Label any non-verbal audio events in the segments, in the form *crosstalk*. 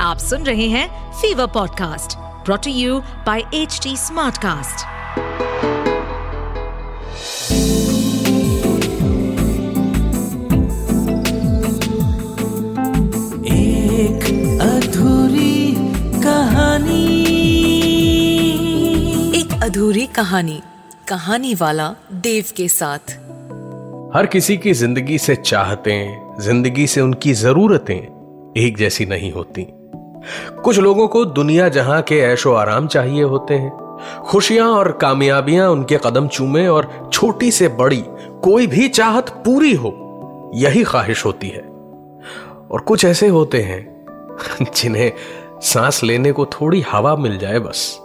आप सुन रहे हैं fever podcast brought to you by H Smartcast. एक अधूरी कहानी। एक अधूरी कहानी कहानी वाला देव के साथ। हर किसी की ज़िंदगी से चाहतें ज़िंदगी से उनकी जरूरतें एक जैसी नहीं होती। कुछ लोगों को दुनिया जहाँ के ऐशो आराम चाहिए होते हैं। खुशियाँ और कामयाबियाँ उनके कदम चूमे और छोटी से बड़ी कोई भी चाहत पूरी हो, यही ख्वाहिश होती है। और कुछ ऐसे होते हैं *laughs* जिन्हें सांस लेने को थोड़ी हवा मिल जाए बस,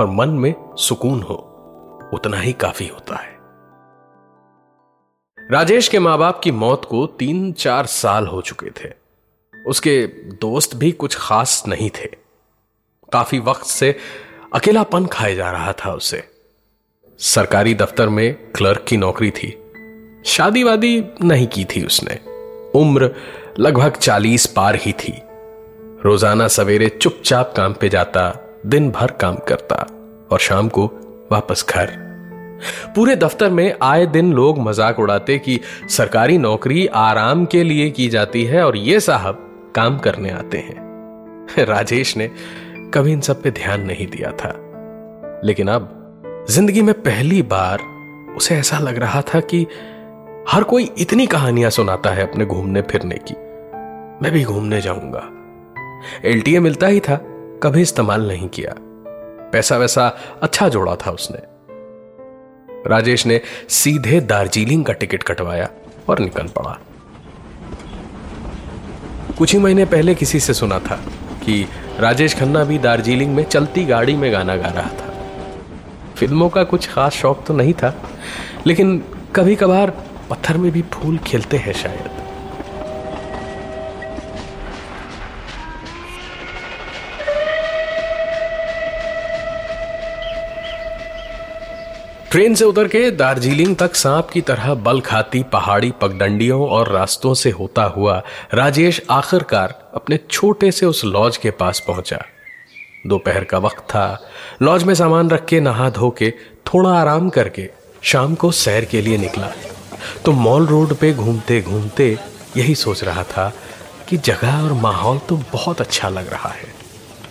और मन में सुकून हो, उतना ही काफ़ी होता है। राजेश के माँ बाप की मौत को तीन चार साल हो चुके थे। उसके दोस्त भी कुछ खास नहीं थे। काफ़ी वक्त से अकेलापन खाए जा रहा था उसे। सरकारी दफ्तर में क्लर्क की नौकरी थी। शादी वादी नहीं की थी उसने। उम्र लगभग चालीस पार ही थी। रोज़ाना सवेरे चुपचाप काम पे जाता, दिन भर काम करता और शाम को वापस घर। पूरे दफ्तर में आए दिन लोग मज़ाक उड़ाते कि सरकारी नौकरी आराम के लिए की जाती है और ये साहब काम करने आते हैं। राजेश ने कभी इन सब पे ध्यान नहीं दिया था। लेकिन अब ज़िंदगी में पहली बार उसे ऐसा लग रहा था कि हर कोई इतनी कहानियाँ सुनाता है अपने घूमने फिरने की। मैं भी घूमने जाऊँगा। एलटीए मिलता ही था, कभी इस्तेमाल नहीं किया। पैसा वैसा अच्छा जोड़ा था उसने। राजेश ने सीधे दार्जिलिंग का टिकट कटवाया और निकल पड़ा। कुछ ही महीने पहले किसी से सुना था कि राजेश खन्ना भी दार्जिलिंग में चलती गाड़ी में गाना गा रहा था। फ़िल्मों का कुछ खास शौक तो नहीं था, लेकिन कभी कभार पत्थर में भी फूल खिलते हैं शायद। ट्रेन से उतर के दार्जिलिंग तक सांप की तरह बल खाती पहाड़ी पगडंडियों और रास्तों से होता हुआ राजेश आखिरकार अपने छोटे से उस लॉज के पास पहुँचा। दोपहर का वक्त था। लॉज में सामान रख के नहा धो के थोड़ा आराम करके शाम को सैर के लिए निकला। तो मॉल रोड पे घूमते घूमते यही सोच रहा था कि जगह और माहौल तो बहुत अच्छा लग रहा है।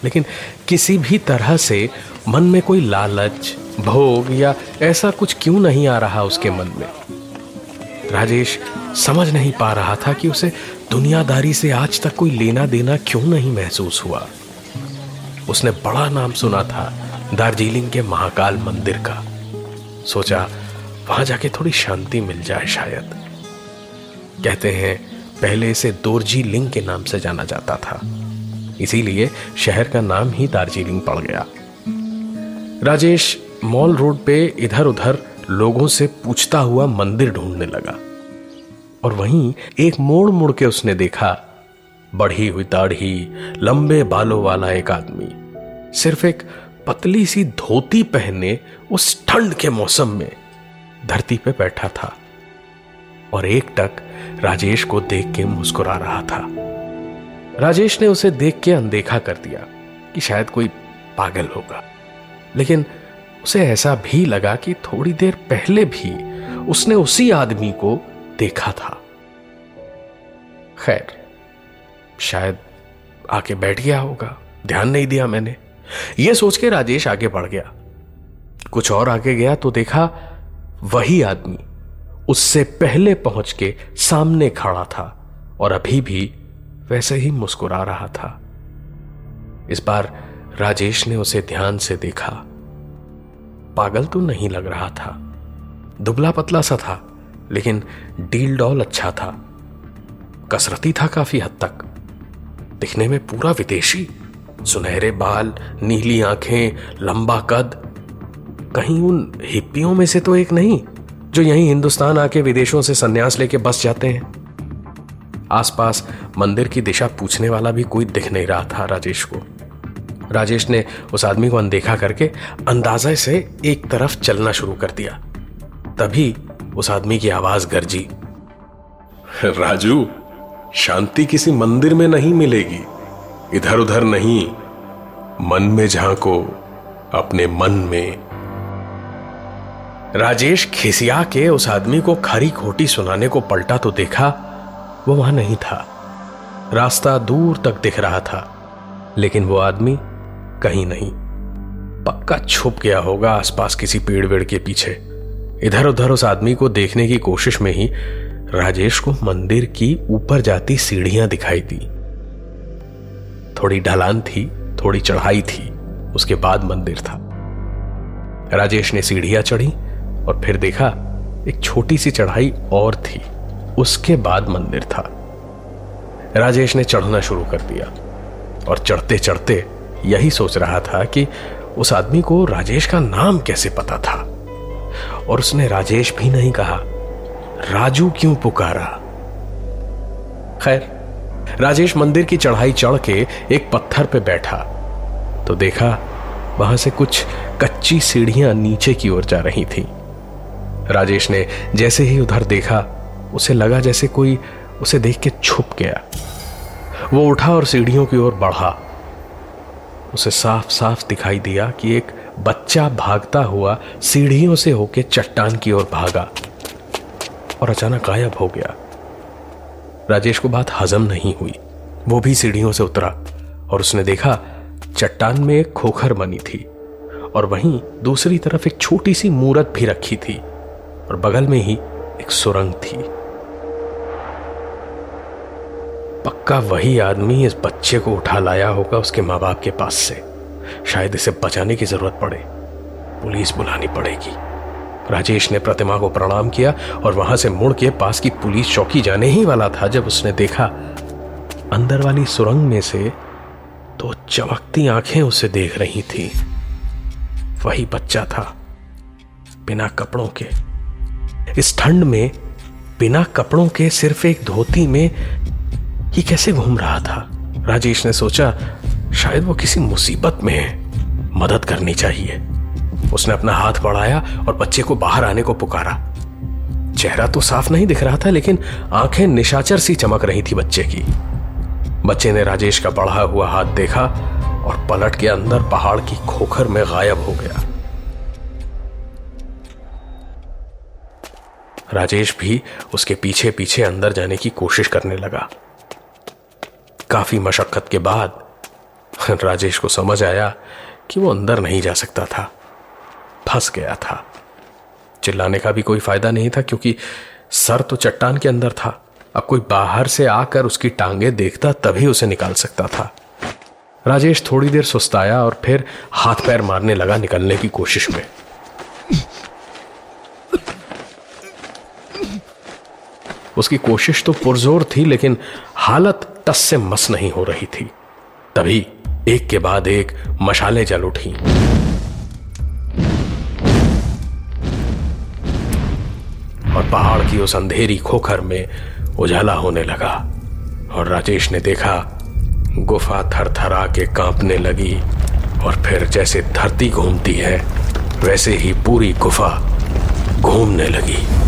लेकिन किसी भी तरह से मन में कोई लालच भोग या ऐसा कुछ क्यों नहीं आ रहा उसके मन में? राजेश, समझ नहीं पा रहा था कि उसे दुनियादारी से आज तक कोई लेना देना क्यों नहीं महसूस हुआ। उसने बड़ा नाम सुना था, दार्जिलिंग के महाकाल मंदिर का। सोचा, वहाँ जाके थोड़ी शांति मिल जाए शायद। कहते हैं, पहले इसे दोरजी लिंग के नाम से जाना जाता था। इसीलिए शहर का नाम ही दार्जिलिंग पड़ गया। राजेश मॉल रोड पे इधर उधर लोगों से पूछता हुआ मंदिर ढूँढने लगा। और वहीं एक मोड़ मुड़ के उसने देखा, बढ़ी हुई दाढ़ी, लंबे बालों वाला एक आदमी। सिर्फ़ एक पतली सी धोती पहने उस ठंड के मौसम में धरती पे बैठा था। और एक टक राजेश को देख के मुस्कुरा रहा था। राजेश ने उसे देख के अनदेखा कर दिया कि शायद कोई पागल होगा। लेकिन उसे ऐसा भी लगा कि थोड़ी देर पहले भी उसने उसी आदमी को देखा था। खैर, शायद आके बैठ गया होगा। ध्यान नहीं दिया मैंने। यह सोच के राजेश आगे बढ़ गया। कुछ और आगे गया तो देखा वही आदमी उससे पहले पहुँच के सामने खड़ा था और अभी भी वैसे ही मुस्कुरा रहा था। इस बार राजेश ने उसे ध्यान से देखा। पागल तो नहीं लग रहा था। दुबला पतला सा था, लेकिन डील डॉल अच्छा था। कसरती था काफ़ी हद तक। दिखने में पूरा विदेशी। सुनहरे बाल, नीली आँखें, लंबा कद। कहीं उन हिप्पियों में से तो एक नहीं, जो यहीं हिंदुस्तान आके विदेशों से सन्यास लेके बस जाते हैं। आसपास मंदिर की दिशा पूछने वाला भी कोई दिख नहीं रहा था राजेश को। राजेश ने उस आदमी को अनदेखा करके अंदाजे से एक तरफ़ चलना शुरू कर दिया। तभी उस आदमी की आवाज़ गरजी। राजू शांति किसी मंदिर में नहीं मिलेगी। इधर उधर नहीं मन में झांको अपने मन में। राजेश खिसिया के उस आदमी को खरी खोटी सुनाने को पलटा तो देखा वो वहाँ नहीं था। रास्ता दूर तक दिख रहा था लेकिन वो आदमी कहीं नहीं। पक्का छुप गया होगा आसपास किसी पेड़ वेड़ के पीछे। इधर उधर उस आदमी को देखने की कोशिश में ही राजेश को मंदिर की ऊपर जाती सीढ़ियाँ दिखाई दी। थोड़ी ढलान थी, थोड़ी चढ़ाई थी, उसके बाद मंदिर था। राजेश ने सीढ़ियाँ चढ़ी और फिर देखा एक छोटी सी चढ़ाई और थी, उसके बाद मंदिर था। राजेश ने चढ़ना शुरू कर दिया और चढ़ते चढ़ते यही सोच रहा था कि उस आदमी को राजेश का नाम कैसे पता था। और उसने राजेश भी नहीं कहा। राजू क्यों पुकारा? खैर, राजेश मंदिर की चढ़ाई चढ़ के एक पत्थर पे बैठा तो देखा वहाँ से कुछ कच्ची सीढ़ियाँ नीचे की ओर जा रही थी। राजेश ने जैसे ही उधर देखा, उसे लगा जैसे कोई उसे देख के छुप गया। वो उठा और सीढ़ियों की ओर बढ़ा। उसे साफ़ साफ़ दिखाई दिया कि एक बच्चा भागता हुआ सीढ़ियों से होके चट्टान की ओर भागा और अचानक गायब हो गया। राजेश को बात हजम नहीं हुई। वो भी सीढ़ियों से उतरा और उसने देखा चट्टान में एक खोखर बनी थी और वहीं दूसरी तरफ़ एक छोटी सी मूरत भी रखी थी और बगल में ही एक सुरंग थी। पक्का वही आदमी इस बच्चे को उठा लाया होगा उसके माँ बाप के पास से। शायद इसे बचाने की ज़रूरत पड़े। पुलिस बुलानी पड़ेगी। राजेश ने प्रतिमा को प्रणाम किया और वहाँ से मुड़ के पास की पुलिस चौकी जाने ही वाला था जब उसने देखा। अंदर वाली सुरंग में से तो चमकती आँखें उसे देख रही थी। वही बच्चा था, बिना कपड़ों के। इस ठंड में, बिना कपड़ों के सिर्फ़ एक धोती में ये कैसे घूम रहा था? राजेश ने सोचा, शायद वो किसी मुसीबत में है। मदद करनी चाहिए। उसने अपना हाथ बढ़ाया और बच्चे को बाहर आने को पुकारा। चेहरा तो साफ़ नहीं दिख रहा था, लेकिन आँखें निशाचर सी चमक रही थी बच्चे की। बच्चे ने राजेश का बढ़ा हुआ हाथ देखा और पलट के अंदर पहाड़ की खोखर में गायब हो गया। राजेश भी उसके पीछे पीछे अंदर जाने की कोशिश करने लगा। काफ़ी मशक्कत के बाद *laughs* राजेश को समझ आया कि वो अंदर नहीं जा सकता था। फंस गया था। चिल्लाने का भी कोई फ़ायदा नहीं था क्योंकि सर तो चट्टान के अंदर था। अब कोई बाहर से आकर उसकी टांगे देखता तभी उसे निकाल सकता था। राजेश थोड़ी देर सुस्ताया और फिर हाथ पैर मारने लगा निकलने की कोशिश में। उसकी कोशिश तो पुरजोर थी, लेकिन हालत टस से मस नहीं हो रही थी। तभी एक के बाद एक मशाले जल उठी। और पहाड़ की उस अंधेरी खोखर में उजाला होने लगा। और राजेश ने देखा, गुफा थरथरा के कांपने लगी और फिर जैसे धरती घूमती है, वैसे ही पूरी गुफा घूमने लगी।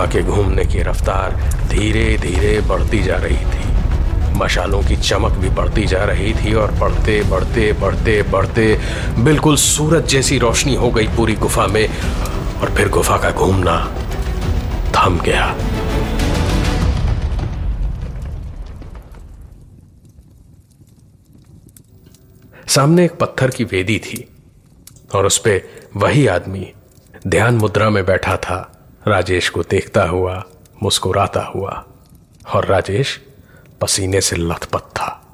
गुफा के घूमने की रफ्तार धीरे धीरे बढ़ती जा रही थी। मशालों की चमक भी बढ़ती जा रही थी और बढ़ते बढ़ते बढ़ते बढ़ते बिल्कुल सूरज जैसी रोशनी हो गई पूरी गुफा में और फिर गुफा का घूमना थम गया। सामने एक पत्थर की वेदी थी और उस पर वही आदमी ध्यान मुद्रा में बैठा था। राजेश को देखता हुआ, मुस्कुराता हुआ, और राजेश पसीने से लथपथ था।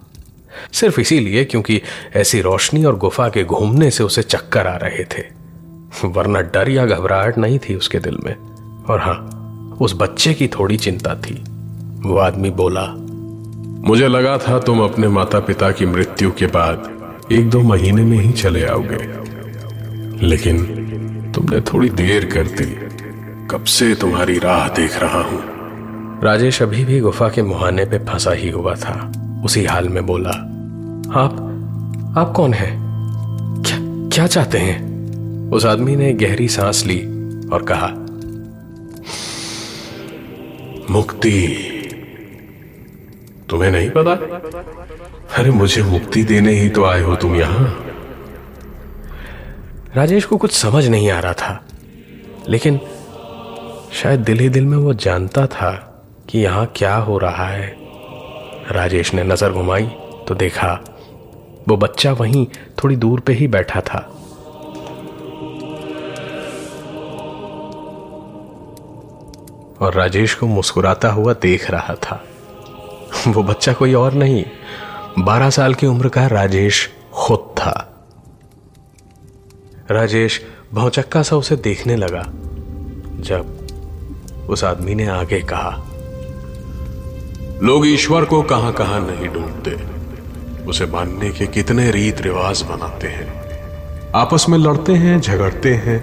सिर्फ़ इसीलिए क्योंकि ऐसी रोशनी और गुफा के घूमने से उसे चक्कर आ रहे थे। वरना डर या घबराहट नहीं थी उसके दिल में। और हाँ, उस बच्चे की थोड़ी चिंता थी। वो आदमी बोला, मुझे लगा था तुम अपने माता पिता की मृत्यु के बाद एक दो महीने में ही चले आओगे। लेकिन तुमने थोड़ी देर कर दी। कब से तुम्हारी राह देख रहा हूँ? राजेश अभी भी गुफा के मुहाने पे फंसा ही हुआ था। उसी हाल में बोला, आप आप कौन हैं? क्या क्या चाहते हैं? उस आदमी ने गहरी सांस ली और कहा, मुक्ति। तुम्हें नहीं पता? अरे, मुझे मुक्ति देने ही तो आए हो तुम यहाँ। राजेश को कुछ समझ नहीं आ रहा था, लेकिन शायद दिल ही दिल में वो जानता था कि यहाँ क्या हो रहा है। राजेश ने नज़र घुमाई तो देखा, वो बच्चा वहीं थोड़ी दूर पे ही बैठा था। और राजेश को मुस्कुराता हुआ देख रहा था। वो बच्चा कोई और नहीं, बारह साल की उम्र का राजेश खुद था। राजेश भौचक्का सा उसे देखने लगा, जब उस आदमी ने आगे कहा, लोग ईश्वर को कहाँ कहाँ नहीं ढूंढते। उसे मानने के कितने रीत रिवाज बनाते हैं। आपस में लड़ते हैं, झगड़ते हैं,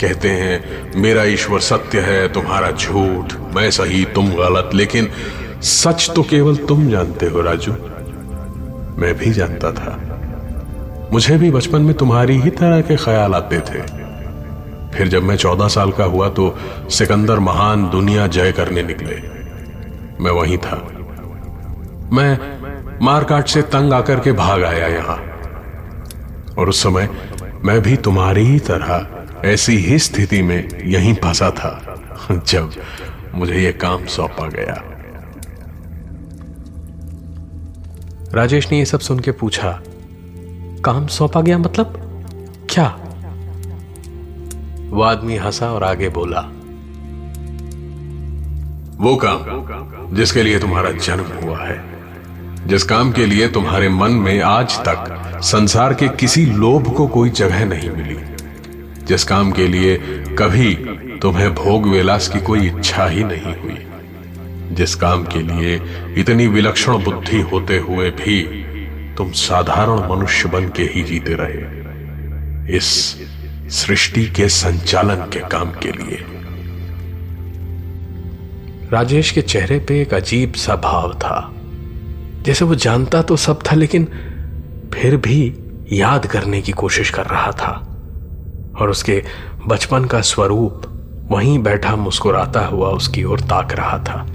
कहते हैं, मेरा ईश्वर सत्य है, तुम्हारा झूठ, मैं सही, तुम गलत, लेकिन सच तो केवल तुम जानते हो, राजू। मैं भी जानता था। मुझे भी बचपन में तुम्हारी ही तरह के ख्याल आते थे। फिर जब मैं चौदह साल का हुआ तो सिकंदर महान दुनिया जय करने निकले। मैं वहीं था। मैं मारकाट से तंग आकर के भाग आया यहाँ। और उस समय मैं भी तुम्हारी ही तरह ऐसी ही स्थिति में यहीं फंसा था, जब मुझे यह काम सौंपा गया। राजेश ने यह सब सुन के पूछा, काम सौंपा गया मतलब? क्या वो आदमी हंसा और आगे बोला, वो काम जिसके लिए तुम्हारा जन्म हुआ है, जिस काम के लिए तुम्हारे मन में आज तक संसार के किसी लोभ को कोई जगह नहीं मिली, जिस काम के लिए कभी तुम्हें भोग विलास की कोई इच्छा ही नहीं हुई, जिस काम के लिए इतनी विलक्षण बुद्धि होते हुए भी तुम साधारण मनुष्य बन के ही जीते रहे, इस सृष्टि के संचालन के काम के लिए। राजेश के चेहरे पे एक अजीब सा भाव था। जैसे वो जानता तो सब था, लेकिन फिर भी याद करने की कोशिश कर रहा था। और उसके बचपन का स्वरूप वहीं बैठा मुस्कुराता हुआ उसकी ओर ताक रहा था।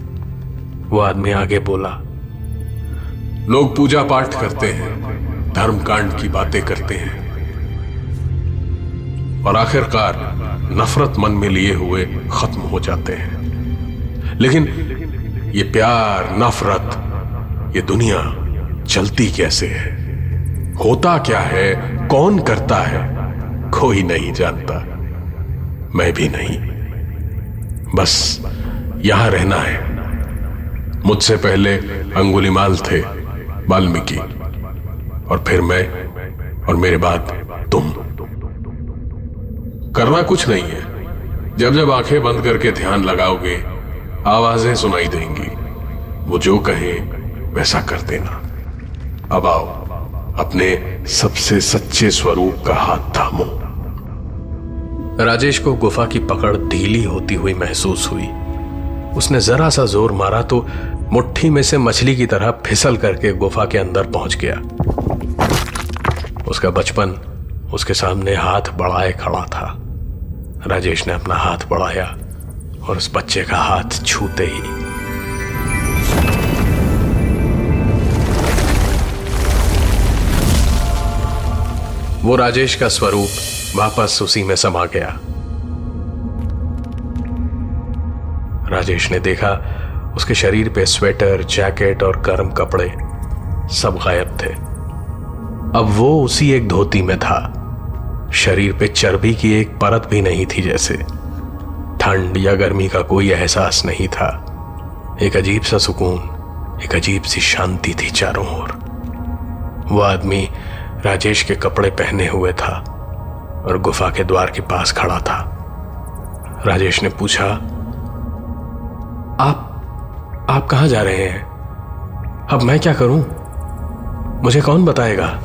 वो आदमी आगे बोला, लोग पूजा पाठ करते हैं धर्म कांड की बातें करते हैं। और आखिरकार नफरत मन में लिए हुए खत्म हो जाते हैं। लेकिन ये प्यार, नफरत, ये दुनिया चलती कैसे है? होता क्या है? कौन करता है? कोई नहीं जानता। मैं भी नहीं। बस यहाँ रहना है। मुझसे पहले अंगुलीमाल थे वाल्मीकि। और फिर मैं और मेरे बाद करना कुछ नहीं है। जब जब आँखें बंद करके ध्यान लगाओगे, आवाज़ें सुनाई देंगी। वो जो कहे, वैसा कर देना। अब आओ, अपने सबसे सच्चे स्वरूप का हाथ थामो। राजेश को गुफा की पकड़ ढीली होती हुई महसूस हुई। उसने जरा सा ज़ोर मारा तो मुट्ठी में से मछली की तरह फिसल करके गुफा के अंदर पहुँच गया। उसका बचपन उसके सामने हाथ बढ़ाए खड़ा था। राजेश ने अपना हाथ बढ़ाया और उस बच्चे का हाथ छूते ही वो राजेश का स्वरूप वापस उसी में समा गया। राजेश ने देखा उसके शरीर पे स्वेटर, जैकेट और गर्म कपड़े सब गायब थे। अब वो उसी एक धोती में था। शरीर पे चर्बी की एक परत भी नहीं थी जैसे। ठंड या गर्मी का कोई एहसास नहीं था। एक अजीब सा सुकून, एक अजीब सी शांति थी चारों ओर। वो आदमी राजेश के कपड़े पहने हुए था और गुफा के द्वार के पास खड़ा था। राजेश ने पूछा, आप आप कहाँ जा रहे हैं? अब मैं क्या करूँ? मुझे कौन बताएगा?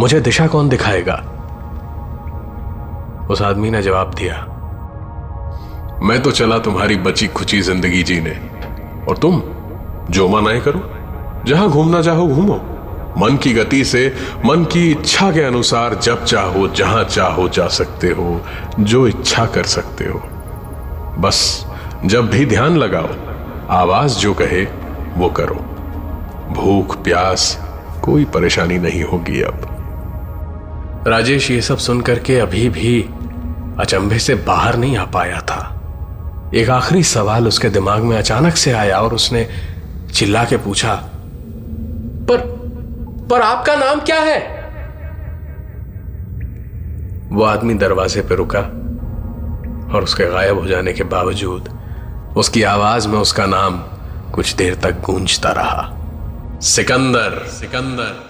मुझे दिशा कौन दिखाएगा? उस आदमी ने जवाब दिया, मैं तो चला तुम्हारी बची खुची ज़िंदगी जीने। और तुम, जो मनाए करो। जहाँ घूमना चाहो घूमो। मन की गति से, मन की इच्छा के अनुसार जब चाहो, जहाँ चाहो जा सकते हो, जो इच्छा कर सकते हो। बस, जब भी ध्यान लगाओ, आवाज़ जो कहे, वो करो। भूख, प्यास, कोई परेशानी नहीं होगी अब। राजेश, ये सब सुनकर के अभी भी अचंभे से बाहर नहीं आ पाया था। एक आखिरी सवाल उसके दिमाग में अचानक से आया और उसने चिल्ला के पूछा, पर पर आपका नाम क्या है? वो आदमी दरवाजे पर रुका और उसके गायब हो जाने के बावजूद उसकी आवाज़ में उसका नाम कुछ देर तक गूंजता रहा। सिकंदर सिकंदर।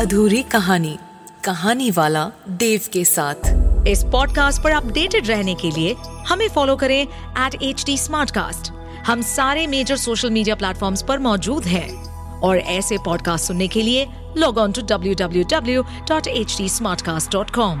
अधूरी कहानी कहानी वाला देव के साथ। इस पॉडकास्ट पर अपडेटेड रहने के लिए हमें फॉलो करें एट एच डी हम सारे मेजर सोशल मीडिया प्लेटफॉर्म पर मौजूद हैं। और ऐसे पॉडकास्ट सुनने के लिए log on to W W W dot H D smart cast dot com